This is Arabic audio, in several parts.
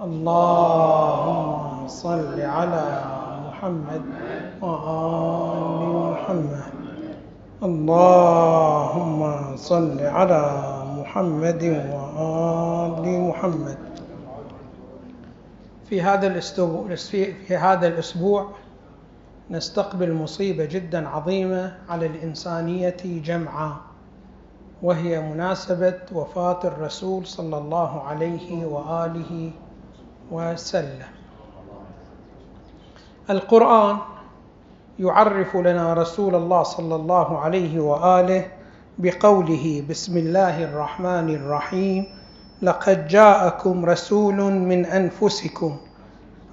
اللهم صل على محمد وآل محمد. اللهم صل على محمد وآل محمد. في هذا الأسبوع في هذا الأسبوع نستقبل مصيبة جدا عظيمة على الإنسانية جمعاء وهي مناسبة وفاة الرسول صلى الله عليه وسلم القرآن يعرف لنا رسول الله صلى الله عليه وآله بقوله بسم الله الرحمن الرحيم لقد جاءكم رسول من أنفسكم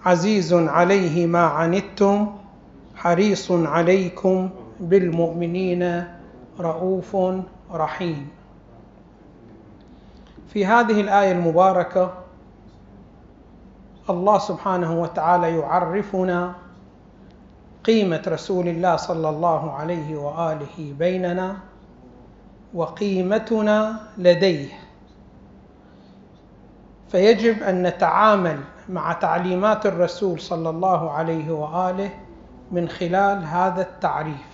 عزيز عليه ما عنتم حريص عليكم بالمؤمنين رؤوف رحيم. في هذه الآية المباركة الله سبحانه وتعالى يعرفنا قيمة رسول الله صلى الله عليه وآله بيننا وقيمتنا لديه. فيجب أن نتعامل مع تعليمات الرسول صلى الله عليه وآله من خلال هذا التعريف.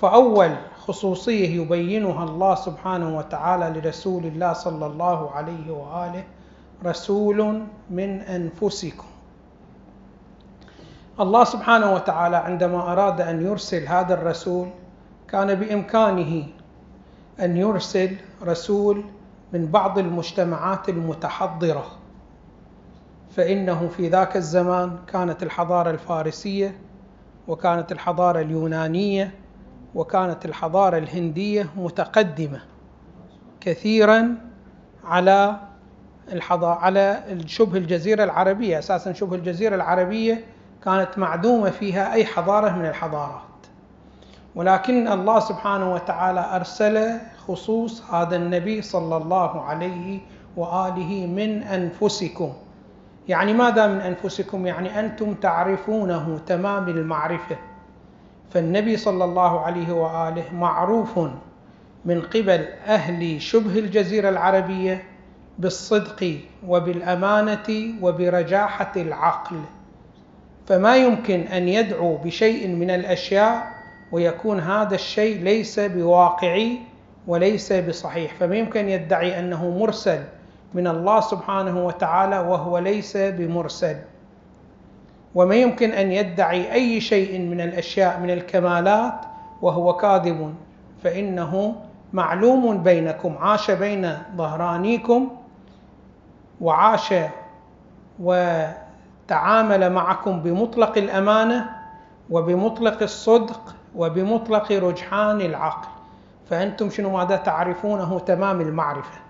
فأول خصوصية يبينها الله سبحانه وتعالى لرسول الله صلى الله عليه وآله رسول من أنفسكم. الله سبحانه وتعالى عندما أراد أن يرسل هذا الرسول كان بإمكانه أن يرسل رسول من بعض المجتمعات المتحضرة. فإنه في ذاك الزمان كانت الحضارة الفارسية وكانت الحضارة اليونانية وكانت الحضارة الهندية متقدمة كثيرا على الحضارة على شبه الجزيرة العربية. أساسا شبه الجزيرة العربية كانت معدومة فيها أي حضارة من الحضارات. ولكن الله سبحانه وتعالى أرسل خصوص هذا النبي صلى الله عليه وآله من أنفسكم. يعني ماذا من أنفسكم؟ يعني أنتم تعرفونه تمام المعرفة. فالنبي صلى الله عليه وآله معروف من قبل أهل شبه الجزيرة العربية بالصدق وبالأمانة وبرجاحة العقل. فما يمكن أن يدعو بشيء من الأشياء ويكون هذا الشيء ليس بواقعي وليس بصحيح. فما يمكن يدعي أنه مرسل من الله سبحانه وتعالى وهو ليس بمرسل. وما يمكن أن يدعي أي شيء من الأشياء من الكمالات وهو كاذب. فإنه معلوم بينكم عاش بين ظهرانيكم وعاش وتعامل معكم بمطلق الأمانة وبمطلق الصدق وبمطلق رجحان العقل. فأنتم شنو ماذا تعرفونه تمام المعرفة.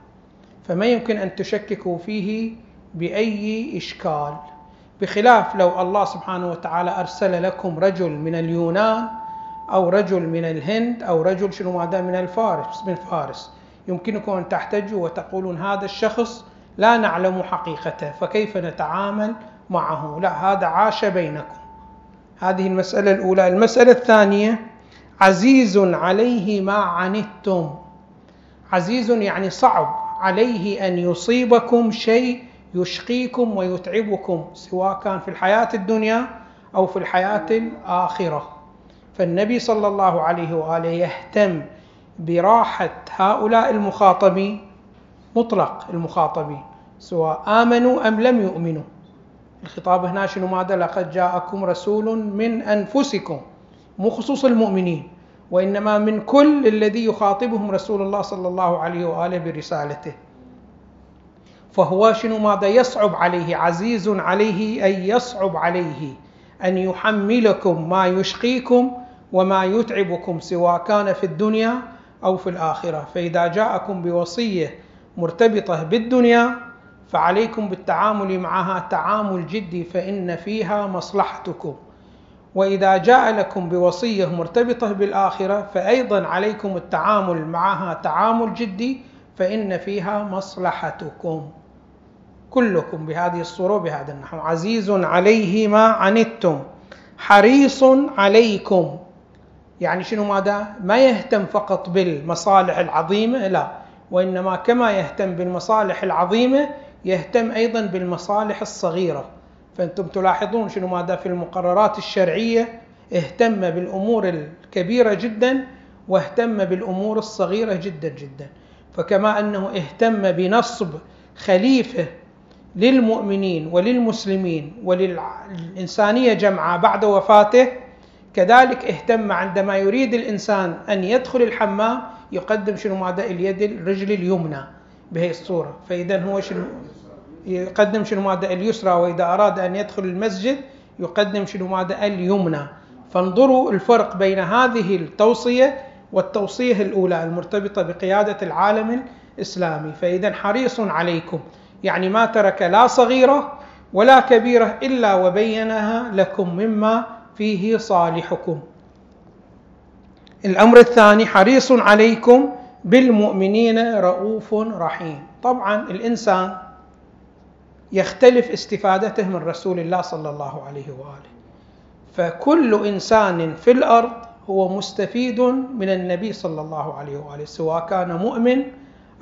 فما يمكن أن تشككوا فيه بأي إشكال. بخلاف لو الله سبحانه وتعالى أرسل لكم رجل من اليونان أو رجل من الهند أو رجل شنو ماذا من الفارس من فارس. يمكنكم أن تحتجوا وتقولون هذا الشخص لا نعلم حقيقته فكيف نتعامل معه؟ لا هذا عاش بينكم. هذه المسألة الأولى. المسألة الثانية عزيز عليه ما عنتم. عزيز يعني صعب عليه أن يصيبكم شيء يشقيكم ويتعبكم سواء كان في الحياة الدنيا أو في الحياة الآخرة. فالنبي صلى الله عليه وآله يهتم براحة هؤلاء المخاطبين مطلق المخاطبين سواء آمنوا أم لم يؤمنوا. الخطاب هنا شنو ماذا؟ لقد جاءكم رسول من أنفسكم مو خصوص المؤمنين وإنما من كل الذي يخاطبهم رسول الله صلى الله عليه وآله برسالته. فهو شنو ماذا؟ يصعب عليه عزيز عليه أي يصعب عليه أن يحملكم ما يشقيكم وما يتعبكم سواء كان في الدنيا أو في الآخرة. فإذا جاءكم بوصية مرتبطة بالدنيا فعليكم بالتعامل معها تعامل جدي فإن فيها مصلحتكم. وإذا جاء لكم بوصية مرتبطة بالآخرة فأيضا عليكم التعامل معها تعامل جدي فإن فيها مصلحتكم. كلكم بهذه الصورة بهذا النحو. عزيز عليه ما عنتم حريص عليكم. يعني شنو ماذا؟ ما يهتم فقط بالمصالح العظيمة لا. وإنما كما يهتم بالمصالح العظيمة يهتم أيضا بالمصالح الصغيرة. فأنتم تلاحظون شنو ماذا في المقررات الشرعية؟ اهتم بالأمور الكبيرة جدا واهتم بالأمور الصغيرة جدا جدا. فكما أنه اهتم بنصب خليفة للمؤمنين وللمسلمين وللإنسانية جمعاء بعد وفاته كذلك اهتم عندما يريد الإنسان أن يدخل الحمام يقدم شنو ماذا اليد الرجل اليمنى بهي الصورة. فإذا هو شنو يقدم شنو ماذا اليسرى وإذا أراد أن يدخل المسجد يقدم شنو ماذا اليمنى. فانظروا الفرق بين هذه التوصية والتوصية الأولى المرتبطة بقيادة العالم الإسلامي. فإذا حريص عليكم. يعني ما ترك لا صغيرة ولا كبيرة إلا وبينها لكم مما فيه صالحكم. الأمر الثاني حريص عليكم بالمؤمنين رؤوف رحيم. طبعا الإنسان يختلف استفادته من رسول الله صلى الله عليه وآله. فكل إنسان في الأرض هو مستفيد من النبي صلى الله عليه وآله سواء كان مؤمن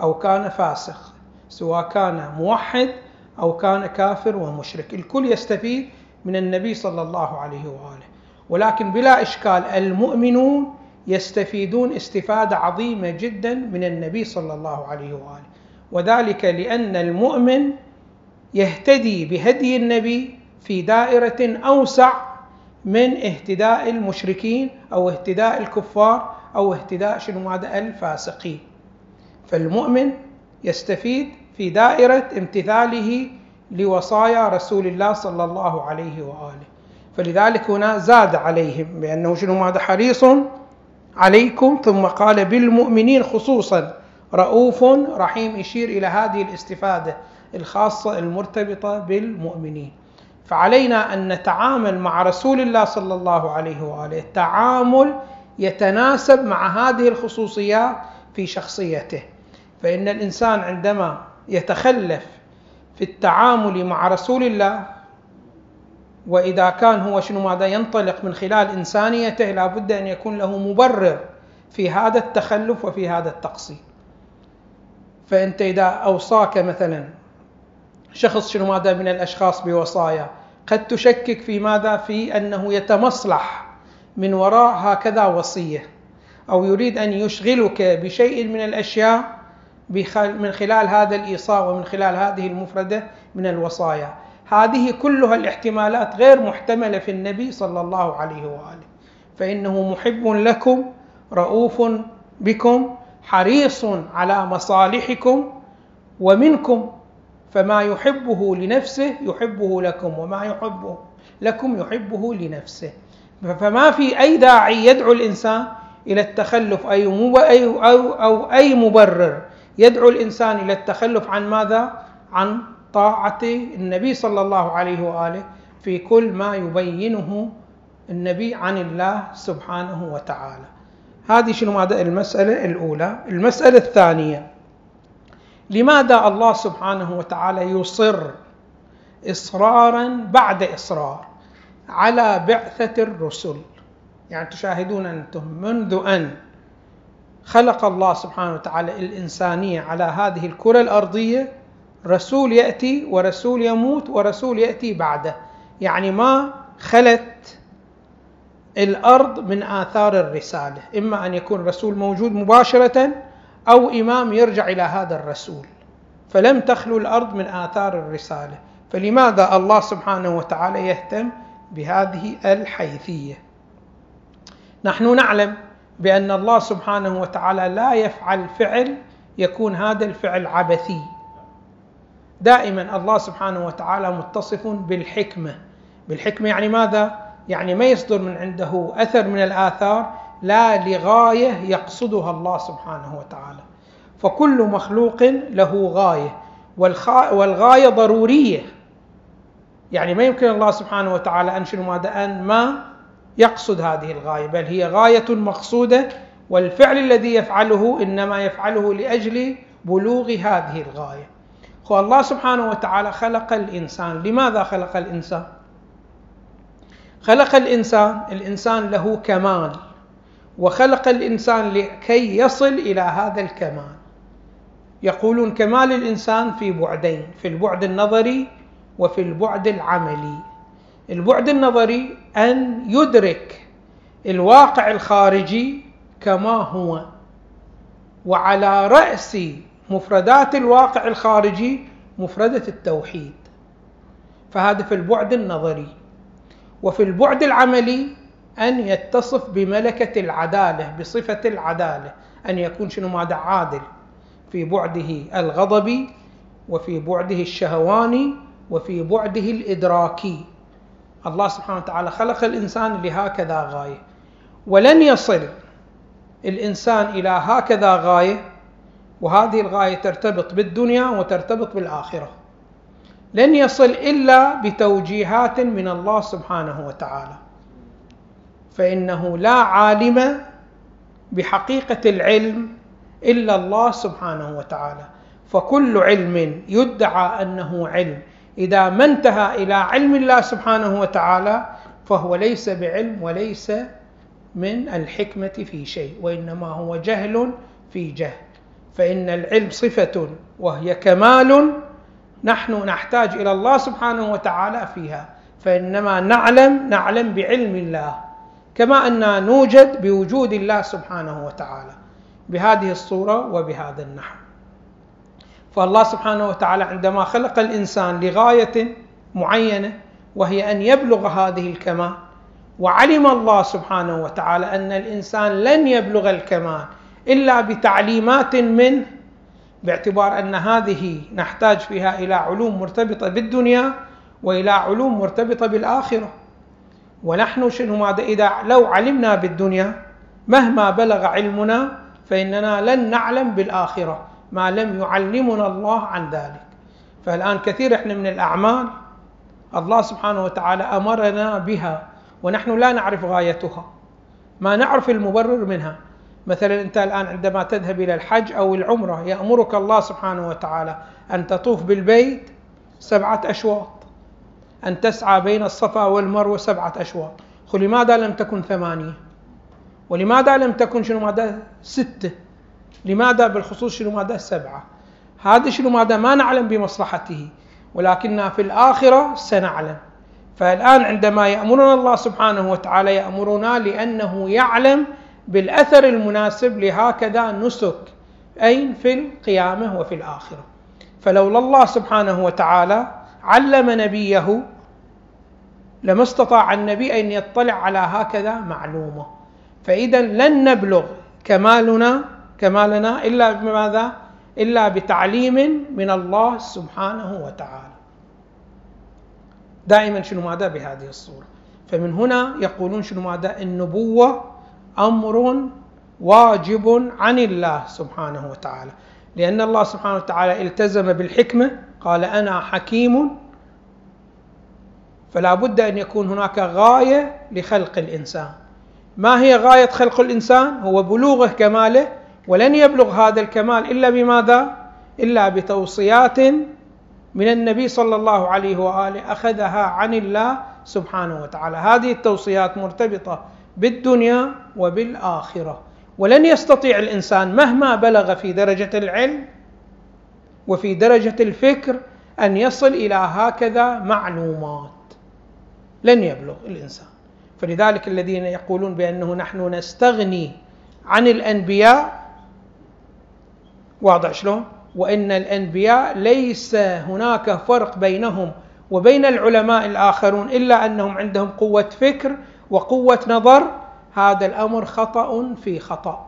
أو كان فاسق سواء كان موحد أو كان كافر ومشرك. الكل يستفيد من النبي صلى الله عليه وآله. ولكن بلا إشكال المؤمنون يستفيدون استفادة عظيمة جدا من النبي صلى الله عليه وآله. وذلك لأن المؤمن يهتدي بهدي النبي في دائرة أوسع من اهتداء المشركين أو اهتداء الكفار أو اهتداء شنو الفاسقين. فالمؤمن يستفيد في دائرة امتثاله لوصايا رسول الله صلى الله عليه وآله. فلذلك هنا زاد عليهم بأنه شنو ماذا حريص عليكم ثم قال بالمؤمنين خصوصا. رؤوف رحيم يشير إلى هذه الاستفادة الخاصة المرتبطة بالمؤمنين. فعلينا أن نتعامل مع رسول الله صلى الله عليه وآله. تعامل يتناسب مع هذه الخصوصيات في شخصيته. فإن الإنسان عندما يتخلف في التعامل مع رسول الله وإذا كان هو شنو ماذا ينطلق من خلال إنسانيته لابد أن يكون له مبرر في هذا التخلف وفي هذا التقصير. فأنت إذا أوصاك مثلا شخص شنو ماذا من الأشخاص بوصايا قد تشكك في ماذا؟ في أنه يتمصلح من وراء هكذا وصية أو يريد أن يشغلك بشيء من الأشياء من خلال هذا الإيصاء ومن خلال هذه المفردة من الوصايا. هذه كلها الاحتمالات غير محتملة في النبي صلى الله عليه وآله. فإنه محب لكم رؤوف بكم حريص على مصالحكم ومنكم. فما يحبه لنفسه يحبه لكم وما يحبه لكم يحبه لنفسه. فما في أي داعي يدعو الإنسان إلى التخلف أي أو أي مبرر. يدعو الإنسان إلى التخلف عن ماذا؟ عن طاعة النبي صلى الله عليه وآله في كل ما يبينه النبي عن الله سبحانه وتعالى. هذه شنو ماذا؟ المسألة الأولى. المسألة الثانية. لماذا الله سبحانه وتعالى يصر إصرارا بعد إصرار على بعثة الرسل؟ يعني تشاهدون أنتم منذ أن خلق الله سبحانه وتعالى الإنسانية على هذه الكرة الأرضية رسول يأتي ورسول يموت ورسول يأتي بعده. يعني ما خلت الأرض من آثار الرسالة. إما أن يكون رسول موجود مباشرة أو إمام يرجع إلى هذا الرسول. فلم تخلو الأرض من آثار الرسالة. فلماذا الله سبحانه وتعالى يهتم بهذه الحيثية؟ نحن نعلم بأن الله سبحانه وتعالى لا يفعل فعل يكون هذا الفعل عبثي. دائما الله سبحانه وتعالى متصف بالحكمة. بالحكمة يعني ماذا؟ يعني ما يصدر من عنده أثر من الآثار لا لغاية يقصدها الله سبحانه وتعالى. فكل مخلوق له غاية والغاية ضرورية. يعني ما يمكن الله سبحانه وتعالى أن شنو ماذا؟ أن ما يقصد هذه الغاية بل هي غاية مقصودة والفعل الذي يفعله إنما يفعله لأجل بلوغ هذه الغاية. هو الله سبحانه وتعالى خلق الإنسان. لماذا خلق الإنسان؟ خلق الإنسان الإنسان له كمال. وخلق الإنسان لكي يصل إلى هذا الكمال. يقولون كمال الإنسان في بعدين في البعد النظري وفي البعد العملي. البعد النظري أن يدرك الواقع الخارجي كما هو. وعلى رأس مفردات الواقع الخارجي مفردة التوحيد. فهذا في البعد النظري وفي البعد العملي أن يتصف بملكة العدالة بصفة العدالة أن يكون شنو ماذا عادل في بعده الغضبي وفي بعده الشهواني وفي بعده الإدراكي. الله سبحانه وتعالى خلق الإنسان لهكذا غاية. ولن يصل الإنسان إلى هكذا غاية وهذه الغاية ترتبط بالدنيا وترتبط بالآخرة. لن يصل إلا بتوجيهات من الله سبحانه وتعالى. فإنه لا عالم بحقيقة العلم إلا الله سبحانه وتعالى. فكل علم يدعى أنه علم. إذا ما انتهى إلى علم الله سبحانه وتعالى فهو ليس بعلم وليس من الحكمة في شيء وإنما هو جهل في جهل. فإن العلم صفة وهي كمال نحن نحتاج إلى الله سبحانه وتعالى فيها. فإنما نعلم نعلم بعلم الله كما اننا نوجد بوجود الله سبحانه وتعالى بهذه الصورة وبهذا النحو. فالله سبحانه وتعالى عندما خلق الإنسان لغاية معينة وهي أن يبلغ هذه الكمال وعلم الله سبحانه وتعالى أن الإنسان لن يبلغ الكمال إلا بتعليمات منه باعتبار أن هذه نحتاج فيها إلى علوم مرتبطة بالدنيا وإلى علوم مرتبطة بالآخرة. ونحن شنو ماذا؟ إذا لو علمنا بالدنيا مهما بلغ علمنا فإننا لن نعلم بالآخرة ما لم يعلمنا الله عن ذلك. فالآن كثير إحنا من الأعمال الله سبحانه وتعالى أمرنا بها ونحن لا نعرف غايتها. ما نعرف المبرر منها. مثلا أنت الآن عندما تذهب إلى الحج أو العمرة يأمرك الله سبحانه وتعالى أن تطوف بالبيت سبعة أشواط أن تسعى بين الصفا والمروة سبعة أشواط. لماذا لم تكن ثمانية؟ ولماذا لم تكن شنو ماذا؟ ستة. لماذا بالخصوص شنو ماذا؟ سبعة. هذا شنو ماذا؟ ما نعلم بمصلحته ولكننا في الآخرة سنعلم. فالآن عندما يأمرنا الله سبحانه وتعالى يأمرنا لأنه يعلم بالأثر المناسب لهكذا نسك أين في القيامة وفي الآخرة فلولا الله سبحانه وتعالى علم نبيه لما استطاع النبي أن يطلع على هكذا معلومة فإذا لن نبلغ كمالنا كمالنا إلا بماذا؟ إلا بتعليم من الله سبحانه وتعالى. دائما شنو ماذا بهذه الصورة. فمن هنا يقولون شنو ماذا؟ النبوة أمر واجب عن الله سبحانه وتعالى. لأن الله سبحانه وتعالى التزم بالحكمة. قال أنا حكيم. فلا بد أن يكون هناك غاية لخلق الإنسان. ما هي غاية خلق الإنسان؟ هو بلوغه كماله ولن يبلغ هذا الكمال إلا بماذا؟ إلا بتوصيات من النبي صلى الله عليه وآله أخذها عن الله سبحانه وتعالى. هذه التوصيات مرتبطة بالدنيا وبالآخرة. ولن يستطيع الإنسان مهما بلغ في درجة العلم وفي درجة الفكر أن يصل إلى هكذا معلومات. لن يبلغ الإنسان. فلذلك الذين يقولون بأنه نحن نستغني عن الأنبياء واضح شلون؟ وإن الأنبياء ليس هناك فرق بينهم وبين العلماء الآخرون إلا أنهم عندهم قوة فكر وقوة نظر هذا الأمر خطأ في خطأ.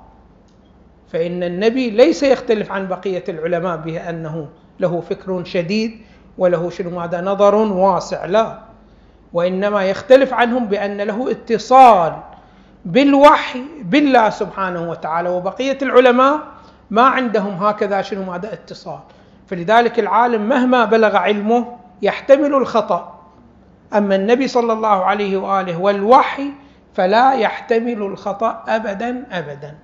فإن النبي ليس يختلف عن بقية العلماء بأنه له فكر شديد وله شنو ماذا نظر واسع لا. وإنما يختلف عنهم بأن له اتصال بالوحي بالله سبحانه وتعالى. وبقية العلماء ما عندهم هكذا شنو ماذا اتصال. فلذلك العالم مهما بلغ علمه يحتمل الخطأ. أما النبي صلى الله عليه وآله والوحي فلا يحتمل الخطأ أبدا أبدا.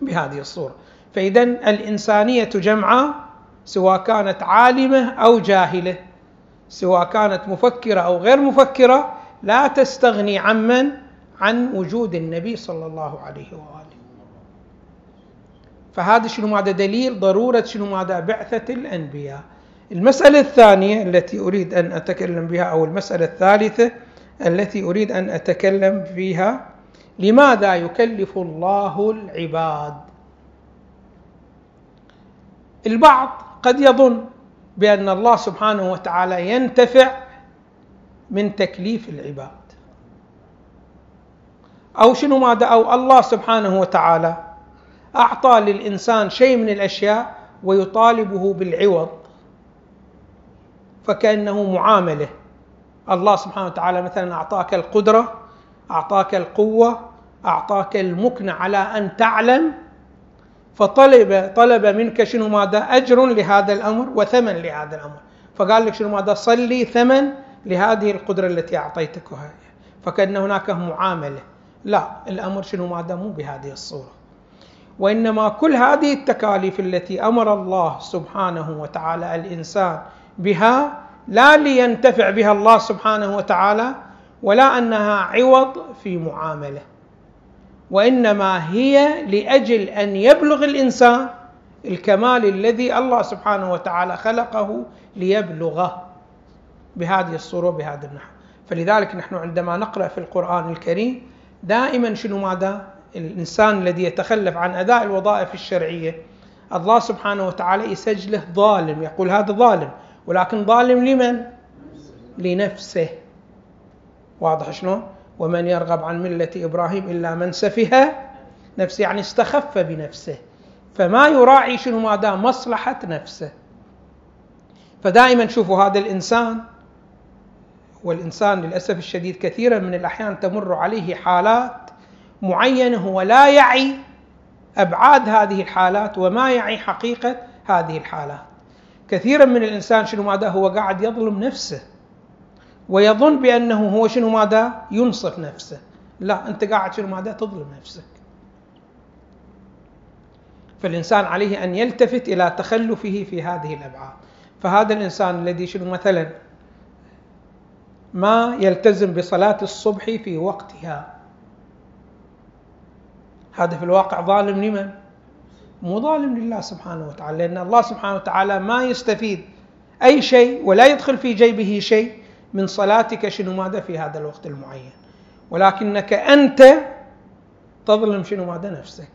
بهذه الصورة. فإذا الإنسانية جمعاء سواء كانت عالمة أو جاهلة سواء كانت مفكرة أو غير مفكرة لا تستغني عمن عن وجود النبي صلى الله عليه وآله. فهذا شنو ماذا دليل؟ ضرورة شنو ماذا؟ بعثة الأنبياء. المسألة الثانية التي أريد أن أتكلم بها أو المسألة الثالثة التي أريد أن أتكلم فيها لماذا يكلف الله العباد؟ البعض قد يظن بأن الله سبحانه وتعالى ينتفع من تكليف العباد. أو شنو ماذا؟ أو الله سبحانه وتعالى أعطى للإنسان شيء من الأشياء ويطالبه بالعوض. فكأنه معاملة. الله سبحانه وتعالى مثلا أعطاك القدرة أعطاك القوة أعطاك المكن على أن تعلم فطلب طلب منك شنو ماذا؟ أجر لهذا الأمر وثمن لهذا الأمر. فقال لك شنو ماذا؟ صلي ثمن لهذه القدرة التي أعطيتكها فكأن هناك معاملة. لا الأمر شنو ماذا؟ مو بهذه الصورة. وإنما كل هذه التكاليف التي أمر الله سبحانه وتعالى الإنسان بها لا لينتفع بها الله سبحانه وتعالى ولا أنها عوض في معاملة. وإنما هي لأجل أن يبلغ الإنسان الكمال الذي الله سبحانه وتعالى خلقه ليبلغه بهذه الصورة بهذا النحو. فلذلك نحن عندما نقرأ في القرآن الكريم دائما شنو ماذا؟ الإنسان الذي يتخلف عن أداء الوظائف الشرعية الله سبحانه وتعالى يسجله ظالم يقول هذا ظالم. ولكن ظالم لمن؟ لنفسه واضح شلون؟ ومن يرغب عن ملة إبراهيم إلا من سفه نفسه يعني استخف بنفسه فما يراعي شنو ما دام مصلحة نفسه فدائما شوفوا هذا الإنسان والإنسان للأسف الشديد كثيرا من الأحيان تمر عليه حالات معينة هو لا يعي أبعاد هذه الحالات وما يعي حقيقة هذه الحالات كثيرا من الإنسان شنو ماذا؟ هو قاعد يظلم نفسه. ويظن بأنه هو شنو ماذا؟ ينصف نفسه. لا أنت قاعد شنو ماذا؟ تظلم نفسك. فالإنسان عليه أن يلتفت إلى تخلفه في هذه الأبعاد. فهذا الإنسان الذي شنو مثلا؟ ما يلتزم بصلاة الصبح في وقتها. هذا في الواقع ظالم لمن؟ مو ظالم لله سبحانه وتعالى لأن الله سبحانه وتعالى ما يستفيد أي شيء ولا يدخل في جيبه شيء من صلاتك شنو ماذا في هذا الوقت المعين. ولكنك أنت تظلم شنو ماذا نفسك.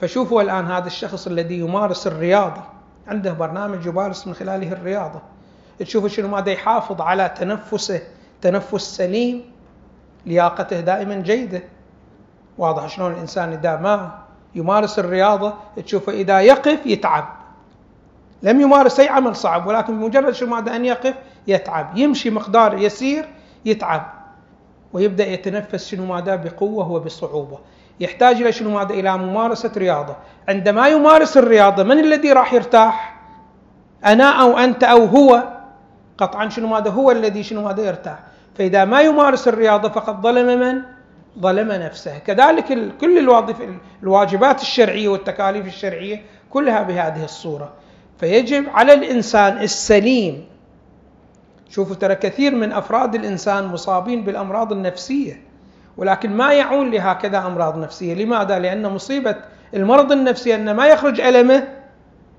فشوفوا الآن هذا الشخص الذي يمارس الرياضة عنده برنامج يمارس من خلاله الرياضة. تشوفوا شنو ماذا يحافظ على تنفسه تنفس سليم لياقته دائما جيدة. واضح شلون الإنسان إذا ما يمارس الرياضة تشوفه إذا يقف يتعب. لم يمارس أي عمل صعب ولكن بمجرد شو ماذا أن يقف يتعب. يمشي مقدار يسير يتعب. ويبدأ يتنفس شنو ماذا؟ بقوة وبصعوبة. يحتاج إلى شنو ماذا؟ إلى ممارسة رياضة. عندما يمارس الرياضة من الذي راح يرتاح؟ أنا أو أنت أو هو؟ قطعا شنو ماذا؟ هو الذي شنو ماذا؟ يرتاح. فإذا ما يمارس الرياضة فقد ظلم من؟ ظلم نفسه. كذلك كل الواجبات الشرعية والتكاليف الشرعية كلها بهذه الصورة. فيجب على الإنسان السليم شوفوا ترى كثير من أفراد الإنسان مصابين بالأمراض النفسية ولكن ما يعون لهكذا أمراض نفسية. لماذا؟ لأن مصيبة المرض النفسي أن ما يخرج ألمه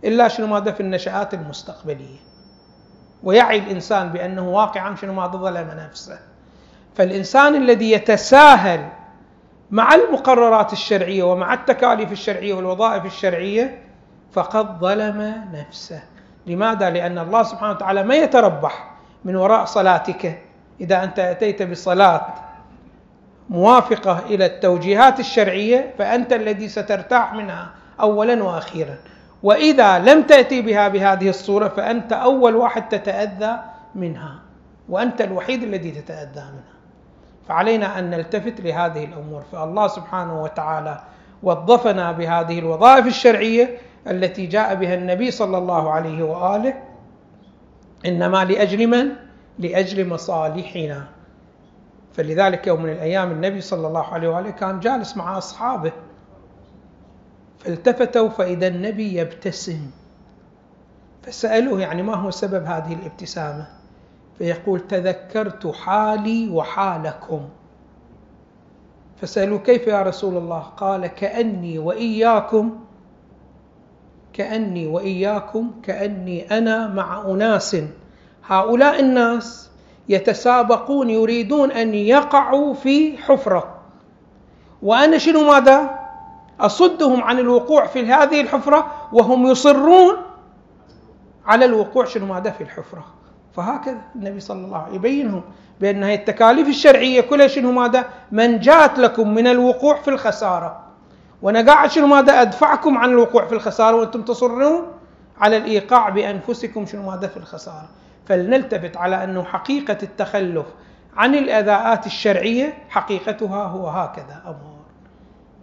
إلا شنو ماذا؟ في النشآت المستقبلية. ويعي الإنسان بأنه واقعا شنو ماذا؟ ظلم نفسه. فالإنسان الذي يتساهل مع المقررات الشرعية ومع التكاليف الشرعية والوظائف الشرعية فقد ظلم نفسه. لماذا؟ لأن الله سبحانه وتعالى ما يتربح من وراء صلاتك. إذا أنت أتيت بصلاة موافقة إلى التوجيهات الشرعية فأنت الذي سترتاح منها أولا وأخيرا. وإذا لم تأتي بها بهذه الصورة فأنت أول واحد تتأذى منها وأنت الوحيد الذي تتأذى منها. فعلينا أن نلتفت لهذه الأمور فالله سبحانه وتعالى وظفنا بهذه الوظائف الشرعية التي جاء بها النبي صلى الله عليه وآله إنما لأجل من؟ لأجل مصالحنا فلذلك يوم من الأيام النبي صلى الله عليه وآله كان جالس مع أصحابه فالتفتوا فإذا النبي يبتسم فسألوه يعني ما هو سبب هذه الابتسامة؟ فيقول تذكرت حالي وحالكم. فسألوا كيف يا رسول الله؟ قال كأني وإياكم كأني وإياكم كأني أنا مع أناس. هؤلاء الناس يتسابقون يريدون أن يقعوا في حفرة. وأنا شنو ماذا؟ أصدهم عن الوقوع في هذه الحفرة وهم يصرون على الوقوع شنو ماذا في الحفرة. فهكذا النبي صلى الله عليه وسلم يبينهم بأن هي التكاليف الشرعية كلها شنو ماذا؟ من جاءت لكم من الوقوع في الخسارة. وأنا قاعد شنو ماذا؟ أدفعكم عن الوقوع في الخسارة وأنتم تصرون على الإيقاع بأنفسكم شنو ماذا في الخسارة. فلنلتفت على أنه حقيقة التخلف عن الأداءات الشرعية حقيقتها هو هكذا. أمر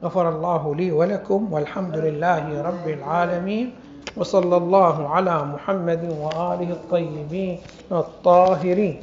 غفر الله لي ولكم والحمد لله رب العالمين. وصلى الله على محمد وآله الطيبين الطاهرين.